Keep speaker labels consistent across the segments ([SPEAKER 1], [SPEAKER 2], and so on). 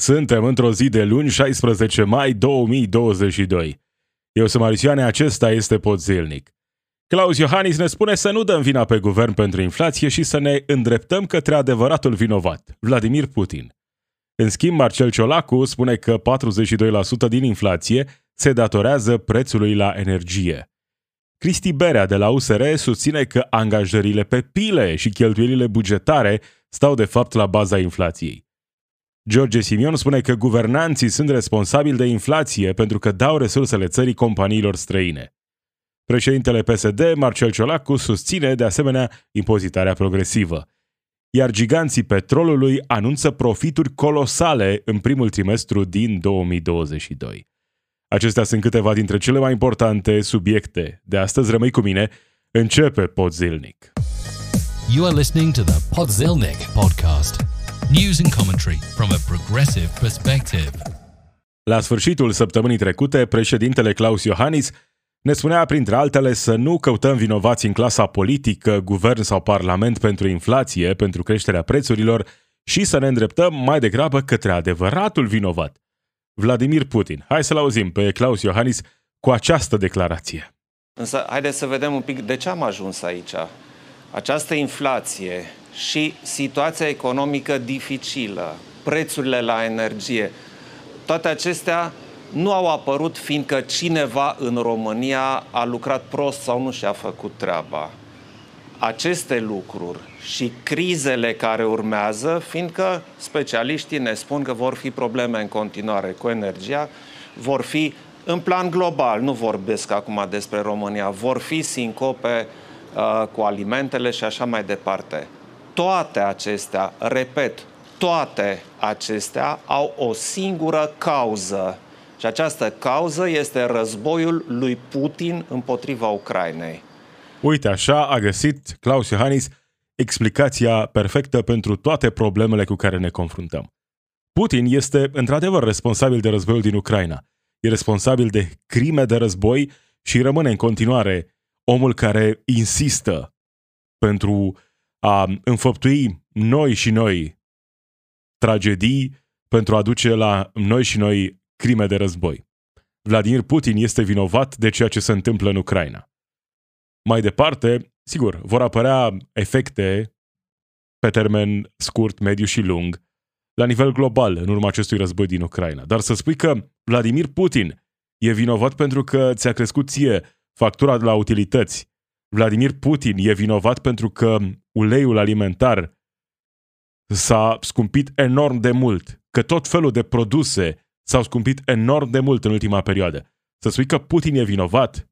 [SPEAKER 1] Suntem într-o zi de luni, 16 mai 2022. Eu sunt Marisioane, acesta este Pod Zilnic. Claus Iohannis ne spune să nu dăm vina pe guvern pentru inflație și să ne îndreptăm către adevăratul vinovat, Vladimir Putin. În schimb, Marcel Ciolacu spune că 42% din inflație se datorează prețului la energie. Cristi Berea de la USR susține că angajările pe pile și cheltuielile bugetare stau de fapt la baza inflației. George Simion spune că guvernanții sunt responsabili de inflație pentru că dau resursele țării companiilor străine. Președintele PSD, Marcel Ciolacu, susține de asemenea impozitarea progresivă. Iar giganții petrolului anunță profituri colosale în primul trimestru din 2022. Acestea sunt câteva dintre cele mai importante subiecte. De astăzi rămâi cu mine. Începe Podzilnic.
[SPEAKER 2] You are listening to the Podzilnic podcast. News and commentary from a progressive perspective.
[SPEAKER 1] La sfârșitul săptămânii trecute, președintele Claus Iohannis ne spunea, printre altele, să nu căutăm vinovați în clasa politică, guvern sau parlament pentru inflație, pentru creșterea prețurilor și să ne îndreptăm mai degrabă către adevăratul vinovat, Vladimir Putin. Hai să-l auzim pe Claus Iohannis cu această declarație.
[SPEAKER 3] Însă, haideți să vedem un pic de ce am ajuns aici. Această inflație și situația economică dificilă, prețurile la energie, toate acestea nu au apărut fiindcă cineva în România a lucrat prost sau nu și-a făcut treaba. Aceste lucruri și crizele care urmează, fiindcă specialiștii ne spun că vor fi probleme în continuare cu energia, vor fi în plan global, nu vorbesc acum despre România, vor fi sincope uh, cu alimentele și așa mai departe. Toate acestea, repet, toate acestea au o singură cauză. Și această cauză este războiul lui Putin împotriva Ucrainei.
[SPEAKER 1] Uite, așa a găsit Claus Iohannis explicația perfectă pentru toate problemele cu care ne confruntăm. Putin este într-adevăr responsabil de războiul din Ucraina. E responsabil de crime de război și rămâne în continuare omul care insistă pentru a înfăptui noi și noi tragedii, pentru a duce la noi și noi crime de război. Vladimir Putin este vinovat de ceea ce se întâmplă în Ucraina. Mai departe, sigur, vor apărea efecte pe termen scurt, mediu și lung, la nivel global, în urma acestui război din Ucraina. Dar să spui că Vladimir Putin e vinovat pentru că ți-a crescut ție factura de la utilități. Vladimir Putin e vinovat pentru că uleiul alimentar s-a scumpit enorm de mult, că tot felul de produse s-au scumpit enorm de mult în ultima perioadă. Să spui că Putin e vinovat,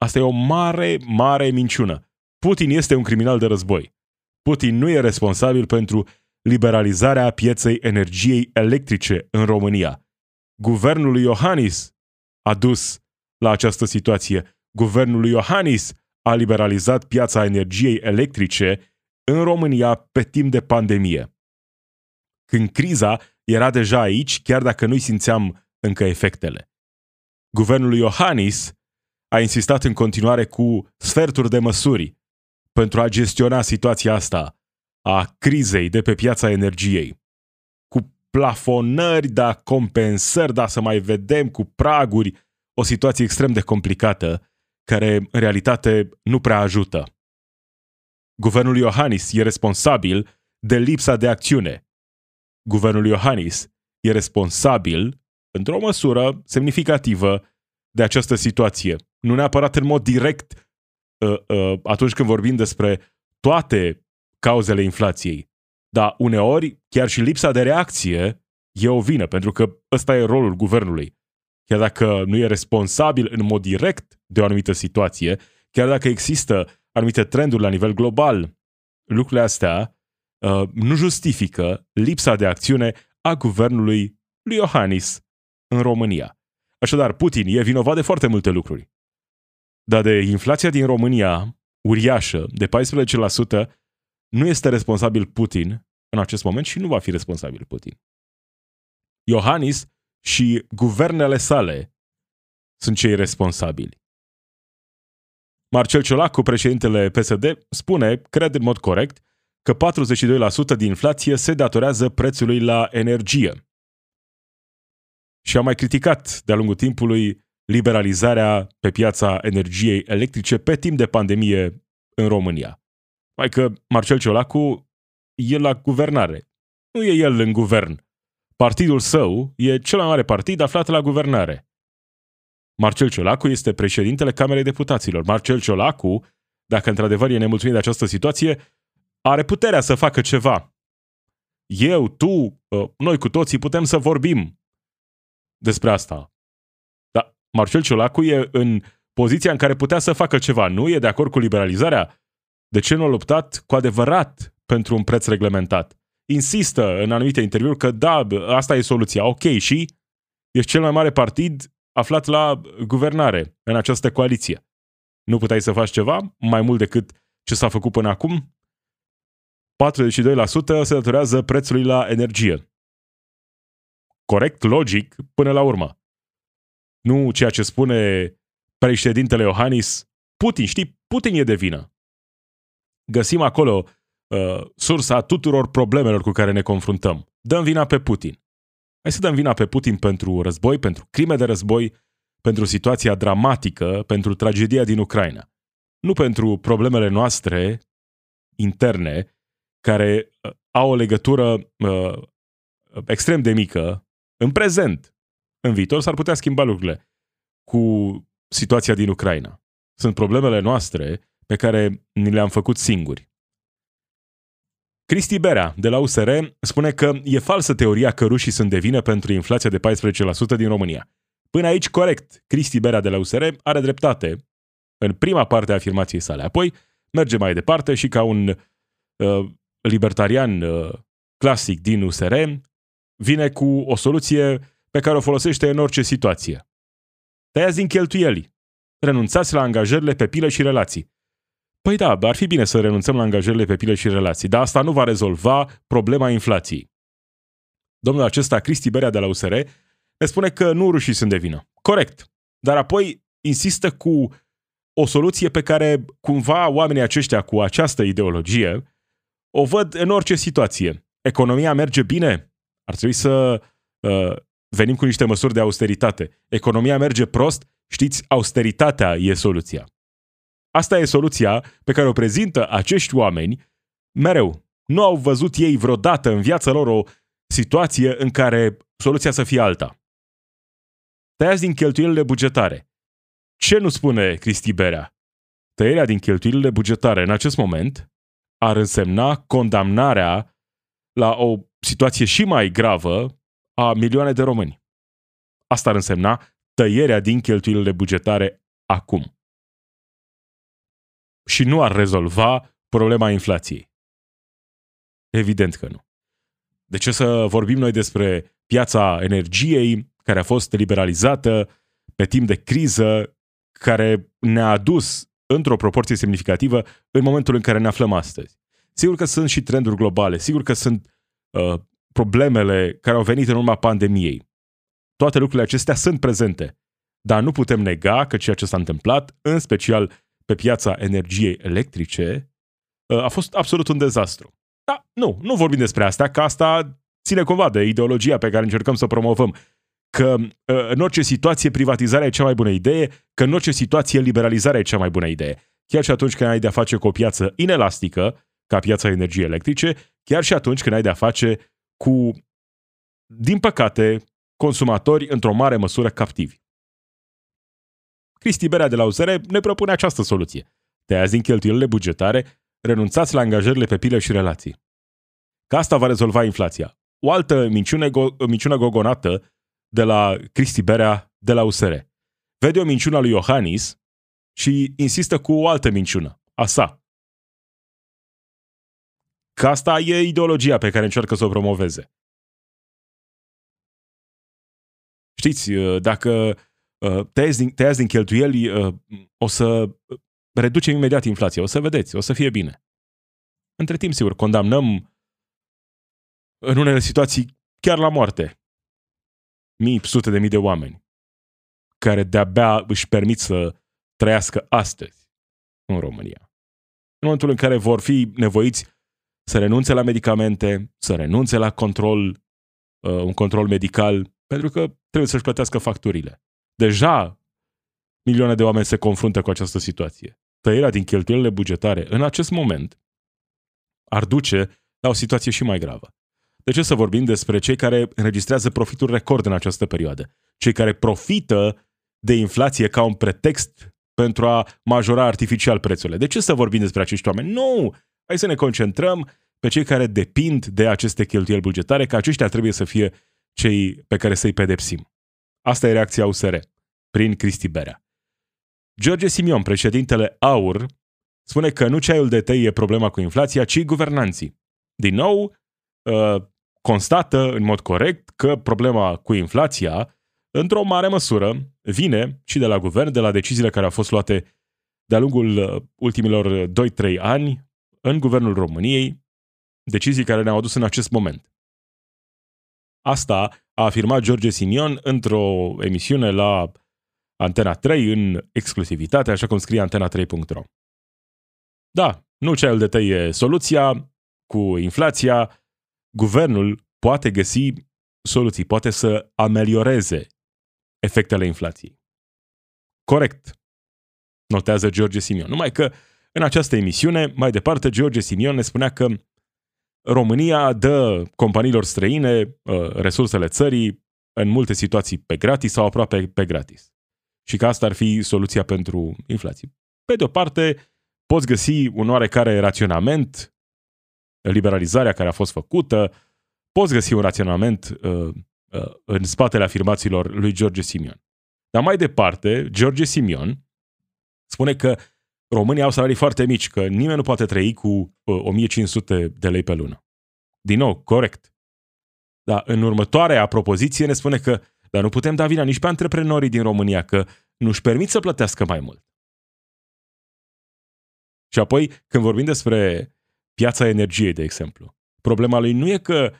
[SPEAKER 1] asta e o mare, mare minciună. Putin este un criminal de război. Putin nu e responsabil pentru liberalizarea pieței energiei electrice în România. Guvernul lui Iohannis a dus la această situație. Guvernul lui Iohannis a liberalizat piața energiei electrice în România pe timp de pandemie. Când criza era deja aici, chiar dacă nu-i simțeam încă efectele. Guvernul lui Iohannis a insistat în continuare cu sferturi de măsuri pentru a gestiona situația asta a crizei de pe piața energiei. Cu plafonări, da, compensări, da, să mai vedem, cu praguri, o situație extrem de complicată, care în realitate nu prea ajută. Guvernul Iohannis e responsabil de lipsa de acțiune. Guvernul Iohannis e responsabil, într-o măsură semnificativă, de această situație. Nu neapărat în mod direct uh, uh, atunci când vorbim despre toate cauzele inflației, dar uneori chiar și lipsa de reacție e o vină, pentru că ăsta e rolul guvernului. Chiar dacă nu e responsabil în mod direct de o anumită situație, chiar dacă există anumite trenduri la nivel global, lucrurile astea uh, nu justifică lipsa de acțiune a guvernului lui Iohannis în România. Așadar, Putin e vinovat de foarte multe lucruri. Dar de inflația din România, uriașă, de 14%, nu este responsabil Putin în acest moment și nu va fi responsabil Putin. Iohannis și guvernele sale sunt cei responsabili. Marcel Ciolacu, președintele PSD, spune, cred în mod corect, că 42% din inflație se datorează prețului la energie. Și a mai criticat de-a lungul timpului liberalizarea pe piața energiei electrice pe timp de pandemie în România. Mai că Marcel Ciolacu e la guvernare. Nu e el în guvern. Partidul său e cel mai mare partid aflat la guvernare. Marcel Ciolacu este președintele Camerei Deputaților. Marcel Ciolacu, dacă într-adevăr e nemulțumit de această situație, are puterea să facă ceva. Eu, tu, ă, noi cu toții putem să vorbim despre asta. Dar Marcel Ciolacu e în poziția în care putea să facă ceva. Nu e de acord cu liberalizarea? De ce nu a luptat cu adevărat pentru un preț reglementat? Insistă în anumite interviuri că da, asta e soluția. Ok, și ești cel mai mare partid aflat la guvernare în această coaliție. Nu puteai să faci ceva mai mult decât ce s-a făcut până acum? 42% se datorează prețului la energie. Corect, logic, până la urmă. Nu ceea ce spune președintele Iohannis, Putin, știi, Putin e de vină. Găsim acolo uh, sursa tuturor problemelor cu care ne confruntăm. Dăm vina pe Putin. Hai să dăm vina pe Putin pentru război, pentru crime de război, pentru situația dramatică, pentru tragedia din Ucraina. Nu pentru problemele noastre interne, care uh, au o legătură uh, extrem de mică în prezent. În viitor s-ar putea schimba lucrurile cu situația din Ucraina. Sunt problemele noastre pe care ni le-am făcut singuri. Cristi Berea, de la USR, spune că e falsă teoria că rușii sunt de vină pentru inflația de 14% din România. Până aici, corect, Cristi Berea de la USR are dreptate în prima parte a afirmației sale. Apoi merge mai departe și ca un uh, libertarian uh, clasic din USR vine cu o soluție pe care o folosește în orice situație. Tăiați din cheltuieli. Renunțați la angajările pe pile și relații. Păi da, ar fi bine să renunțăm la angajările pe pile și relații, dar asta nu va rezolva problema inflației. Domnul acesta, Cristi Berea de la USR, ne spune că nu rușii sunt de vină. Corect. Dar apoi insistă cu o soluție pe care cumva oamenii aceștia cu această ideologie o văd în orice situație. Economia merge bine? Ar trebui să uh, venim cu niște măsuri de austeritate. Economia merge prost? Știți, austeritatea e soluția. Asta e soluția pe care o prezintă acești oameni mereu. Nu au văzut ei vreodată în viața lor o situație în care soluția să fie alta. Tăiați din cheltuielile bugetare. Ce nu spune Cristi Berea? Tăierea din cheltuielile bugetare în acest moment ar însemna condamnarea la o situație și mai gravă a milioane de români. Asta ar însemna tăierea din cheltuielile bugetare acum și nu ar rezolva problema inflației. Evident că nu. De ce să vorbim noi despre piața energiei care a fost liberalizată pe timp de criză, care ne-a adus într-o proporție semnificativă în momentul în care ne aflăm astăzi? Sigur că sunt și trenduri globale, sigur că sunt uh, problemele care au venit în urma pandemiei. Toate lucrurile acestea sunt prezente, dar nu putem nega că ceea ce s-a întâmplat, în special pe piața energiei electrice uh, a fost absolut un dezastru. Da, nu, nu vorbim despre asta, că asta ține cumva de ideologia pe care încercăm să o promovăm. Că uh, în orice situație privatizarea e cea mai bună idee, că în orice situație liberalizarea e cea mai bună idee. Chiar și atunci când ai de-a face cu o piață inelastică, ca piața energiei electrice, chiar și atunci când ai de-a face cu, din păcate, consumatori într-o mare măsură captivi. Cristi Berea de la USR ne propune această soluție. Tăiați din cheltuielile bugetare, renunțați la angajările pe pile și relații. Că asta va rezolva inflația. O altă minciună, go- minciună gogonată de la Cristi Berea de la USR. Vede o minciună a lui Iohannis și insistă cu o altă minciună, a sa. Că asta e ideologia pe care încearcă să o promoveze. Știți, dacă Uh, tăiați din, tăiați din cheltuieli, uh, o să reducem imediat inflația. O să vedeți, o să fie bine. Între timp, sigur, condamnăm în unele situații chiar la moarte mii, sute de mii de oameni care de-abia își permit să trăiască astăzi în România. În momentul în care vor fi nevoiți să renunțe la medicamente, să renunțe la control, uh, un control medical, pentru că trebuie să-și plătească facturile. Deja milioane de oameni se confruntă cu această situație. Tăierea din cheltuielile bugetare în acest moment ar duce la o situație și mai gravă. De ce să vorbim despre cei care înregistrează profituri record în această perioadă? Cei care profită de inflație ca un pretext pentru a majora artificial prețurile. De ce să vorbim despre acești oameni? Nu! Hai să ne concentrăm pe cei care depind de aceste cheltuieli bugetare, că aceștia trebuie să fie cei pe care să-i pedepsim. Asta e reacția USR, prin Cristi Berea. George Simion, președintele AUR, spune că nu ceaiul de tăi e problema cu inflația, ci guvernanții. Din nou, uh, constată în mod corect că problema cu inflația, într-o mare măsură, vine și de la guvern, de la deciziile care au fost luate de-a lungul uh, ultimilor 2-3 ani în guvernul României, decizii care ne-au adus în acest moment. Asta a afirmat George Simion într-o emisiune la Antena 3 în exclusivitate, așa cum scrie antena3.ro. Da, nu cel de tăi e soluția cu inflația, guvernul poate găsi soluții, poate să amelioreze efectele inflației. Corect, notează George Simion. Numai că în această emisiune, mai departe, George Simion ne spunea că România dă companiilor străine uh, resursele țării în multe situații pe gratis sau aproape pe gratis. Și că asta ar fi soluția pentru inflație. Pe de o parte, poți găsi un oarecare raționament, liberalizarea care a fost făcută, poți găsi un raționament uh, uh, în spatele afirmațiilor lui George Simion. Dar mai departe, George Simion spune că românii au salarii foarte mici, că nimeni nu poate trăi cu uh, 1500 de lei pe lună. Din nou, corect. Dar în următoarea propoziție ne spune că dar nu putem da vina nici pe antreprenorii din România că nu-și permit să plătească mai mult. Și apoi, când vorbim despre piața energiei, de exemplu, problema lui nu e că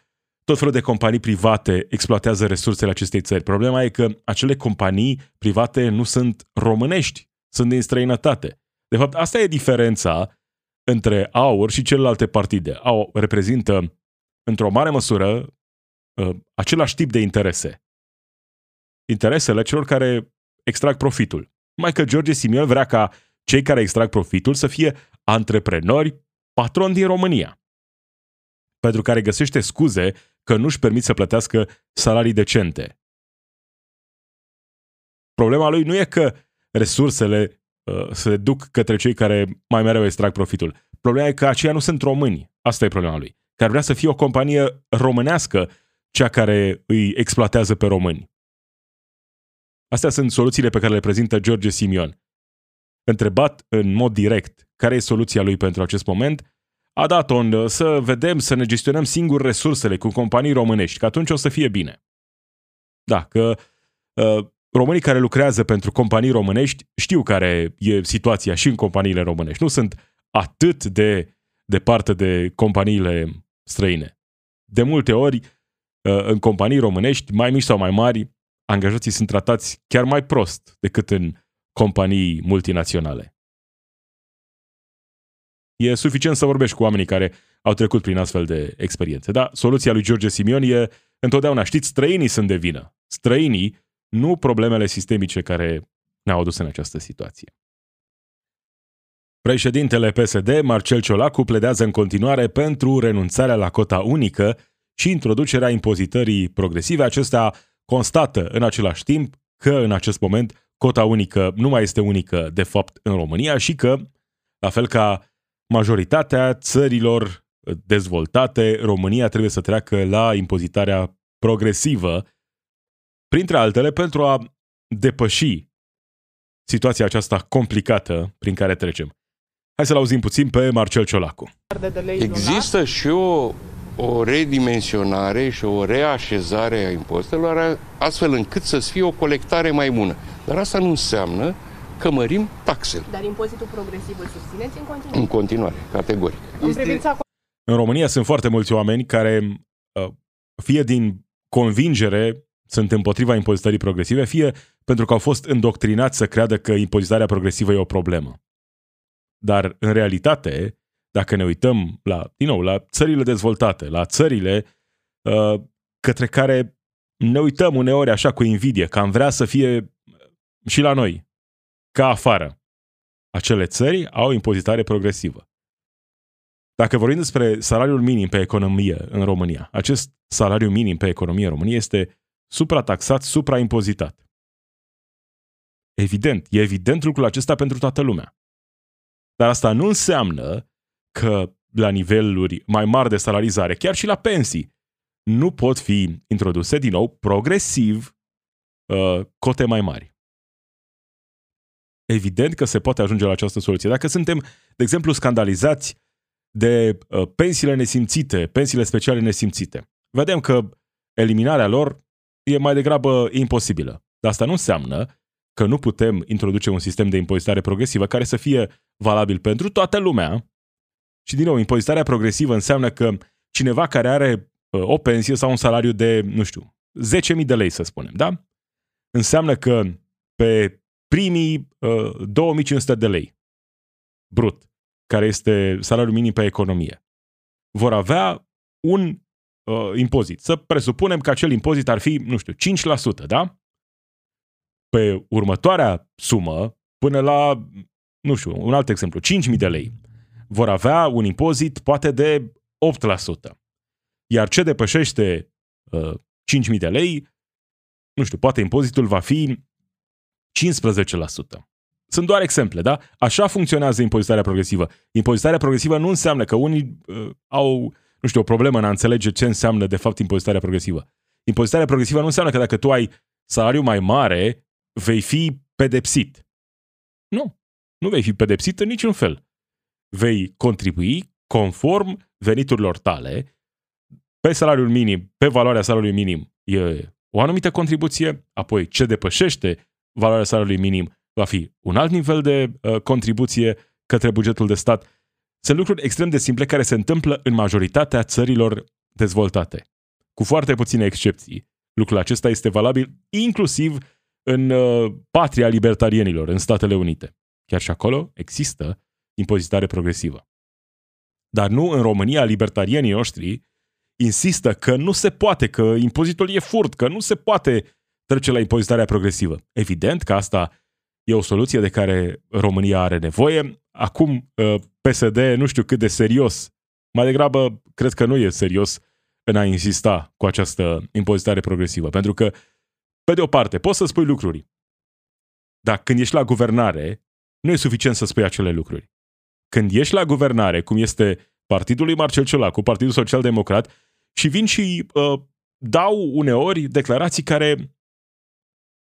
[SPEAKER 1] tot felul de companii private exploatează resursele acestei țări. Problema e că acele companii private nu sunt românești, sunt din străinătate. De fapt, asta e diferența între AUR și celelalte partide. AUR reprezintă, într-o mare măsură, uh, același tip de interese. Interesele celor care extrag profitul. Mai că George Simion vrea ca cei care extrag profitul să fie antreprenori, patroni din România. Pentru care găsește scuze că nu-și permit să plătească salarii decente. Problema lui nu e că resursele uh, se duc către cei care mai mereu extrag profitul. Problema e că aceia nu sunt români. Asta e problema lui. Care vrea să fie o companie românească cea care îi exploatează pe români. Astea sunt soluțiile pe care le prezintă George Simion. Întrebat în mod direct care e soluția lui pentru acest moment, a dat on să vedem, să ne gestionăm singur resursele cu companii românești, că atunci o să fie bine. Da, că uh, românii care lucrează pentru companii românești știu care e situația și în companiile românești. Nu sunt atât de departe de companiile străine. De multe ori, uh, în companii românești, mai mici sau mai mari, angajații sunt tratați chiar mai prost decât în companii multinaționale. E suficient să vorbești cu oamenii care au trecut prin astfel de experiențe. Da, soluția lui George Simion e întotdeauna, știți, străinii sunt de vină. Străinii, nu problemele sistemice care ne-au adus în această situație. Președintele PSD, Marcel Ciolacu, pledează în continuare pentru renunțarea la cota unică și introducerea impozitării progresive. Acestea constată în același timp că în acest moment cota unică nu mai este unică de fapt în România și că, la fel ca majoritatea țărilor dezvoltate, România trebuie să treacă la impozitarea progresivă, printre altele pentru a depăși situația aceasta complicată prin care trecem. Hai să-l auzim puțin pe Marcel Ciolacu.
[SPEAKER 4] Există și o o redimensionare și o reașezare a impozitelor astfel încât să fie o colectare mai bună. Dar asta nu înseamnă că mărim taxele.
[SPEAKER 5] Dar impozitul progresiv îl susțineți în continuare?
[SPEAKER 4] În continuare, categoric.
[SPEAKER 5] În privința
[SPEAKER 1] În România sunt foarte mulți oameni care, uh, fie din convingere, sunt împotriva impozitării progresive, fie pentru că au fost îndoctrinați să creadă că impozitarea progresivă e o problemă. Dar, în realitate, Dacă ne uităm la, din nou, la țările dezvoltate, la țările uh, către care ne uităm uneori așa cu invidie, că am vrea să fie și la noi, ca afară. Acele țări au impozitare progresivă. Dacă vorbim despre salariul minim pe economie în România, acest salariu minim pe economie în România este suprataxat, supraimpozitat. Evident, e evident lucrul acesta pentru toată lumea. Dar asta nu înseamnă că la niveluri mai mari de salarizare, chiar și la pensii, nu pot fi introduse din nou progresiv uh, cote mai mari. Evident că se poate ajunge la această soluție. Dacă suntem, de exemplu, scandalizați de uh, pensiile nesimțite, pensiile speciale nesimțite, vedem că eliminarea lor e mai degrabă imposibilă. Dar asta nu înseamnă că nu putem introduce un sistem de impozitare progresivă care să fie valabil pentru toată lumea. Și din nou, impozitarea progresivă înseamnă că cineva care are uh, o pensie sau un salariu de, nu știu, 10.000 de lei, să spunem, da? Înseamnă că pe primii uh, 2500 de lei brut, care este salariul minim pe economie, vor avea un uh, impozit. Să presupunem că acel impozit ar fi, nu știu, 5%, da? Pe următoarea sumă, până la, nu știu, un alt exemplu, 5.000 de lei, vor avea un impozit poate de 8%. Iar ce depășește uh, 5.000 de lei, nu știu, poate impozitul va fi 15%. Sunt doar exemple, da? Așa funcționează impozitarea progresivă. Impozitarea progresivă nu înseamnă că unii uh, au, nu știu, o problemă în a înțelege ce înseamnă de fapt impozitarea progresivă. Impozitarea progresivă nu înseamnă că dacă tu ai salariu mai mare, vei fi pedepsit. Nu. Nu vei fi pedepsit în niciun fel. Vei contribui conform veniturilor tale pe salariul minim, pe valoarea salariului minim e o anumită contribuție, apoi ce depășește valoarea salariului minim va fi un alt nivel de uh, contribuție către bugetul de stat. Sunt lucruri extrem de simple care se întâmplă în majoritatea țărilor dezvoltate, cu foarte puține excepții. Lucrul acesta este valabil inclusiv în uh, patria libertarienilor, în Statele Unite. Chiar și acolo există impozitare progresivă. Dar nu în România, libertarienii noștri insistă că nu se poate, că impozitul e furt, că nu se poate trece la impozitarea progresivă. Evident că asta e o soluție de care România are nevoie. Acum, uh, PSD nu știu cât de serios, mai degrabă cred că nu e serios în a insista cu această impozitare progresivă. Pentru că, pe de o parte, poți să spui lucruri, dar când ești la guvernare, nu e suficient să spui acele lucruri. Când ești la guvernare, cum este Partidul lui Marcel Ciolacu, Partidul Social Democrat, și vin și uh, dau uneori declarații care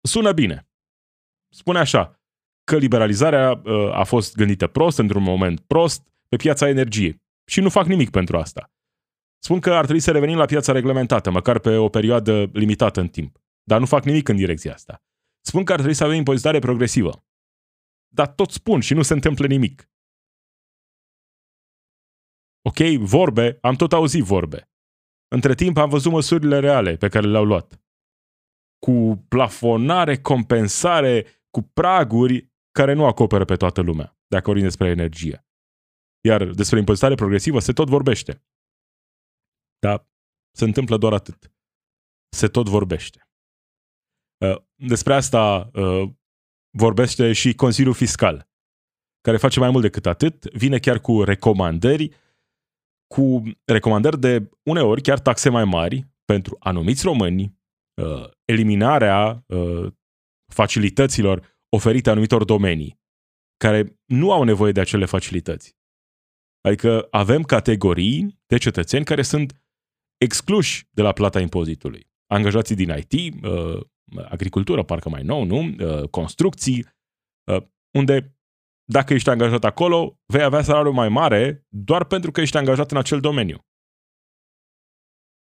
[SPEAKER 1] sună bine. Spune așa, că liberalizarea uh, a fost gândită prost, într-un moment prost, pe piața energiei. Și nu fac nimic pentru asta. Spun că ar trebui să revenim la piața reglementată, măcar pe o perioadă limitată în timp. Dar nu fac nimic în direcția asta. Spun că ar trebui să avem impozitare progresivă. Dar tot spun și nu se întâmplă nimic. Ok, vorbe, am tot auzit vorbe. Între timp am văzut măsurile reale pe care le-au luat. Cu plafonare, compensare, cu praguri care nu acoperă pe toată lumea, dacă vorbim despre energie. Iar despre impozitare progresivă se tot vorbește. Dar se întâmplă doar atât. Se tot vorbește. Uh, despre asta uh, vorbește și Consiliul Fiscal, care face mai mult decât atât, vine chiar cu recomandări cu recomandări de uneori chiar taxe mai mari pentru anumiți români, uh, eliminarea uh, facilităților oferite anumitor domenii care nu au nevoie de acele facilități. Adică avem categorii de cetățeni care sunt excluși de la plata impozitului. Angajații din IT, uh, agricultură, parcă mai nou, nu? Construcții, unde dacă ești angajat acolo, vei avea salariu mai mare doar pentru că ești angajat în acel domeniu.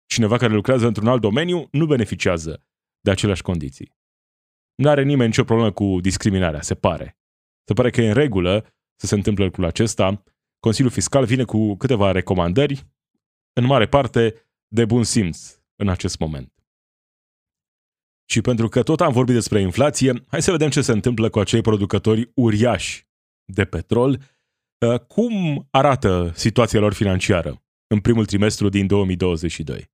[SPEAKER 1] Cineva care lucrează într-un alt domeniu nu beneficiază de aceleași condiții. Nu are nimeni nicio problemă cu discriminarea, se pare. Se pare că e în regulă să se întâmple lucrul acesta. Consiliul Fiscal vine cu câteva recomandări, în mare parte de bun simț în acest moment. Și pentru că tot am vorbit despre inflație, hai să vedem ce se întâmplă cu acei producători uriași de petrol, Uh, Cum arată situația lor financiară în primul trimestru din 2022?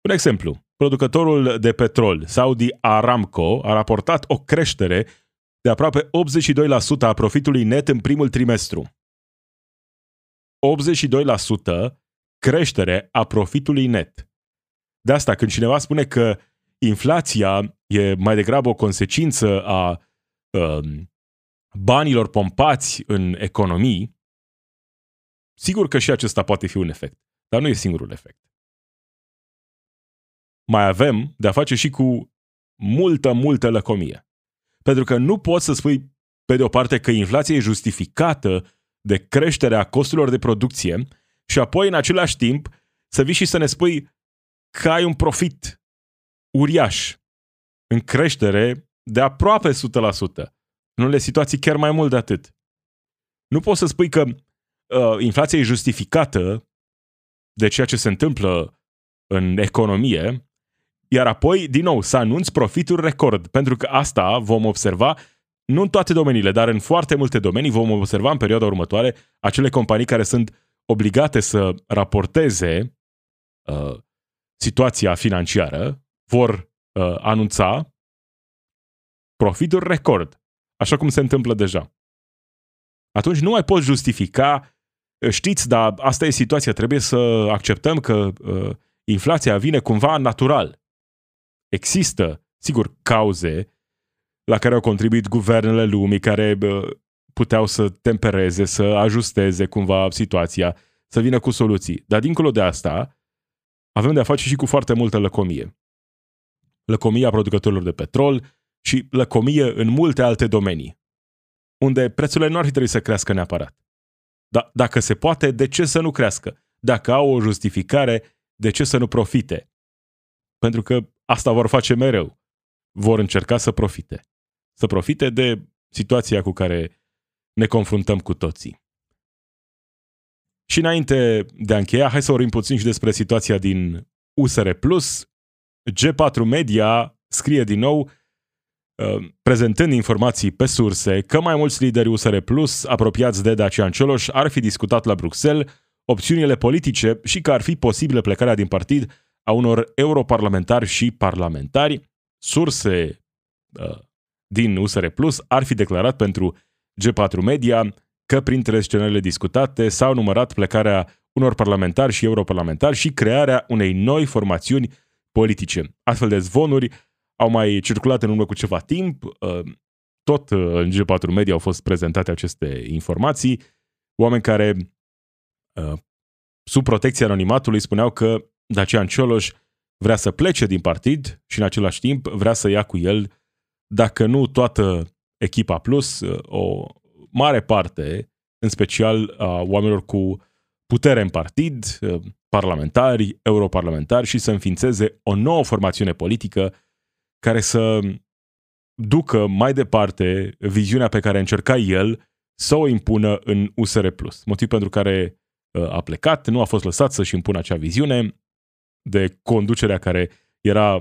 [SPEAKER 1] Un exemplu, producătorul de petrol Saudi Aramco a raportat o creștere de aproape 82% a profitului net în primul trimestru. 82% creștere a profitului net. De asta, când cineva spune că inflația e mai degrabă o consecință a um, banilor pompați în economii, sigur că și acesta poate fi un efect, dar nu e singurul efect. Mai avem de a face și cu multă, multă lăcomie. Pentru că nu poți să spui, pe de o parte, că inflația e justificată de creșterea costurilor de producție și apoi, în același timp, să vii și să ne spui că ai un profit uriaș în creștere de aproape 100%. În unele situații chiar mai mult de atât. Nu poți să spui că uh, inflația e justificată de ceea ce se întâmplă în economie, iar apoi, din nou, să anunți profituri record, pentru că asta vom observa nu în toate domeniile, dar în foarte multe domenii vom observa în perioada următoare acele companii care sunt obligate să raporteze uh, situația financiară, vor uh, anunța profituri record, așa cum se întâmplă deja. Atunci nu mai poți justifica, știți, dar asta e situația, trebuie să acceptăm că uh, inflația vine cumva natural. Există, sigur, cauze la care au contribuit guvernele lumii, care uh, puteau să tempereze, să ajusteze cumva situația, să vină cu soluții. Dar dincolo de asta, avem de a face și cu foarte multă lăcomie. Lăcomia producătorilor de petrol și lăcomie în multe alte domenii, unde prețurile nu ar fi trebuit să crească neapărat. Dar dacă se poate, de ce să nu crească? Dacă au o justificare, de ce să nu profite? Pentru că asta vor face mereu. Vor încerca să profite. Să profite de situația cu care ne confruntăm cu toții. Și înainte de a încheia, hai să vorbim puțin și despre situația din USR+. G4 Media scrie din nou, uh, prezentând informații pe surse, că mai mulți lideri USR Plus, apropiați de Dacian Cioloș, ar fi discutat la Bruxelles opțiunile politice și că ar fi posibilă plecarea din partid a unor europarlamentari și parlamentari. Surse uh, din USR Plus ar fi declarat pentru G4 Media că printre scenariile discutate s-au numărat plecarea unor parlamentari și europarlamentari și crearea unei noi formațiuni politice. Astfel de zvonuri au mai circulat în urmă cu ceva timp, uh, tot uh, în G4 Media au fost prezentate aceste informații, oameni care uh, sub protecția anonimatului spuneau că Dacian Cioloș vrea să plece din partid și în același timp vrea să ia cu el, dacă nu toată echipa plus, o mare parte, în special a oamenilor cu putere în partid, parlamentari, europarlamentari și să înființeze o nouă formațiune politică care să ducă mai departe viziunea pe care încerca el să o impună în USR+. Motiv pentru care a plecat, nu a fost lăsat să-și impună acea viziune de conducerea care era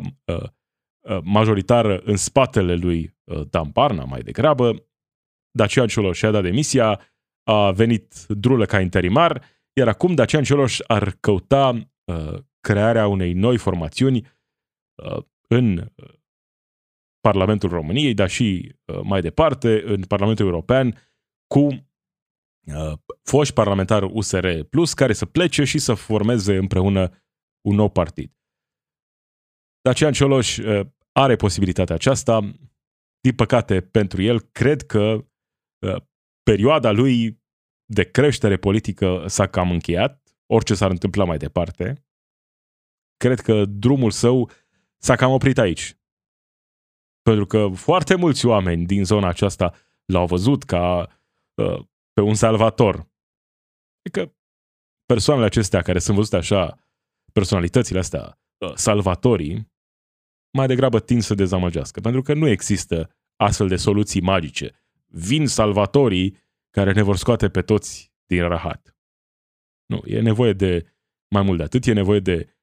[SPEAKER 1] majoritară în spatele lui Dan Barna mai degrabă. Dacian Cioloș și-a dat demisia, a venit drulă ca interimar, iar acum Dacian Cioloș ar căuta uh, crearea unei noi formațiuni uh, în uh, Parlamentul României, dar și uh, mai departe în Parlamentul European cu uh, foști parlamentari USR Plus care să plece și să formeze împreună un nou partid. Dacian Cioloș uh, are posibilitatea aceasta. Din păcate pentru el, cred că uh, perioada lui de creștere politică s-a cam încheiat, orice s-ar întâmpla mai departe. Cred că drumul său s-a cam oprit aici. Pentru că foarte mulți oameni din zona aceasta l-au văzut ca uh, pe un salvator. Adică persoanele acestea care sunt văzute așa, personalitățile astea, uh, salvatorii, mai degrabă tind să dezamăgească. Pentru că nu există astfel de soluții magice. Vin salvatorii care ne vor scoate pe toți din rahat. Nu, e nevoie de mai mult de atât, e nevoie de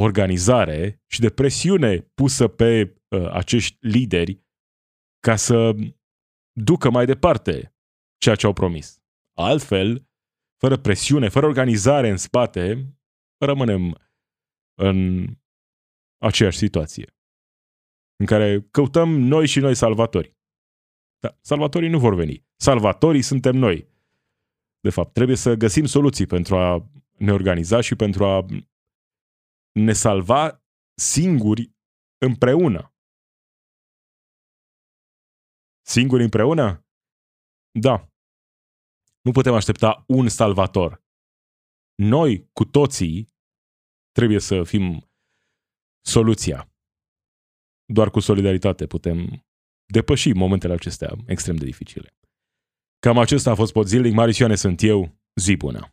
[SPEAKER 1] organizare și de presiune pusă pe uh, acești lideri ca să ducă mai departe ceea ce au promis. Altfel, fără presiune, fără organizare în spate, rămânem în aceeași situație în care căutăm noi și noi salvatori. Da, salvatorii nu vor veni. Salvatorii suntem noi. De fapt, trebuie să găsim soluții pentru a ne organiza și pentru a ne salva singuri împreună. Singuri împreună? Da. Nu putem aștepta un salvator. Noi, cu toții, trebuie să fim soluția. Doar cu solidaritate putem depăși momentele acestea extrem de dificile. Cam acesta a fost pot zilnic. Marius Ioane sunt eu. Zi bună!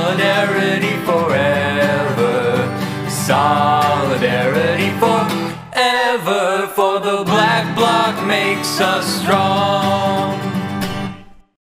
[SPEAKER 6] Jesus strong.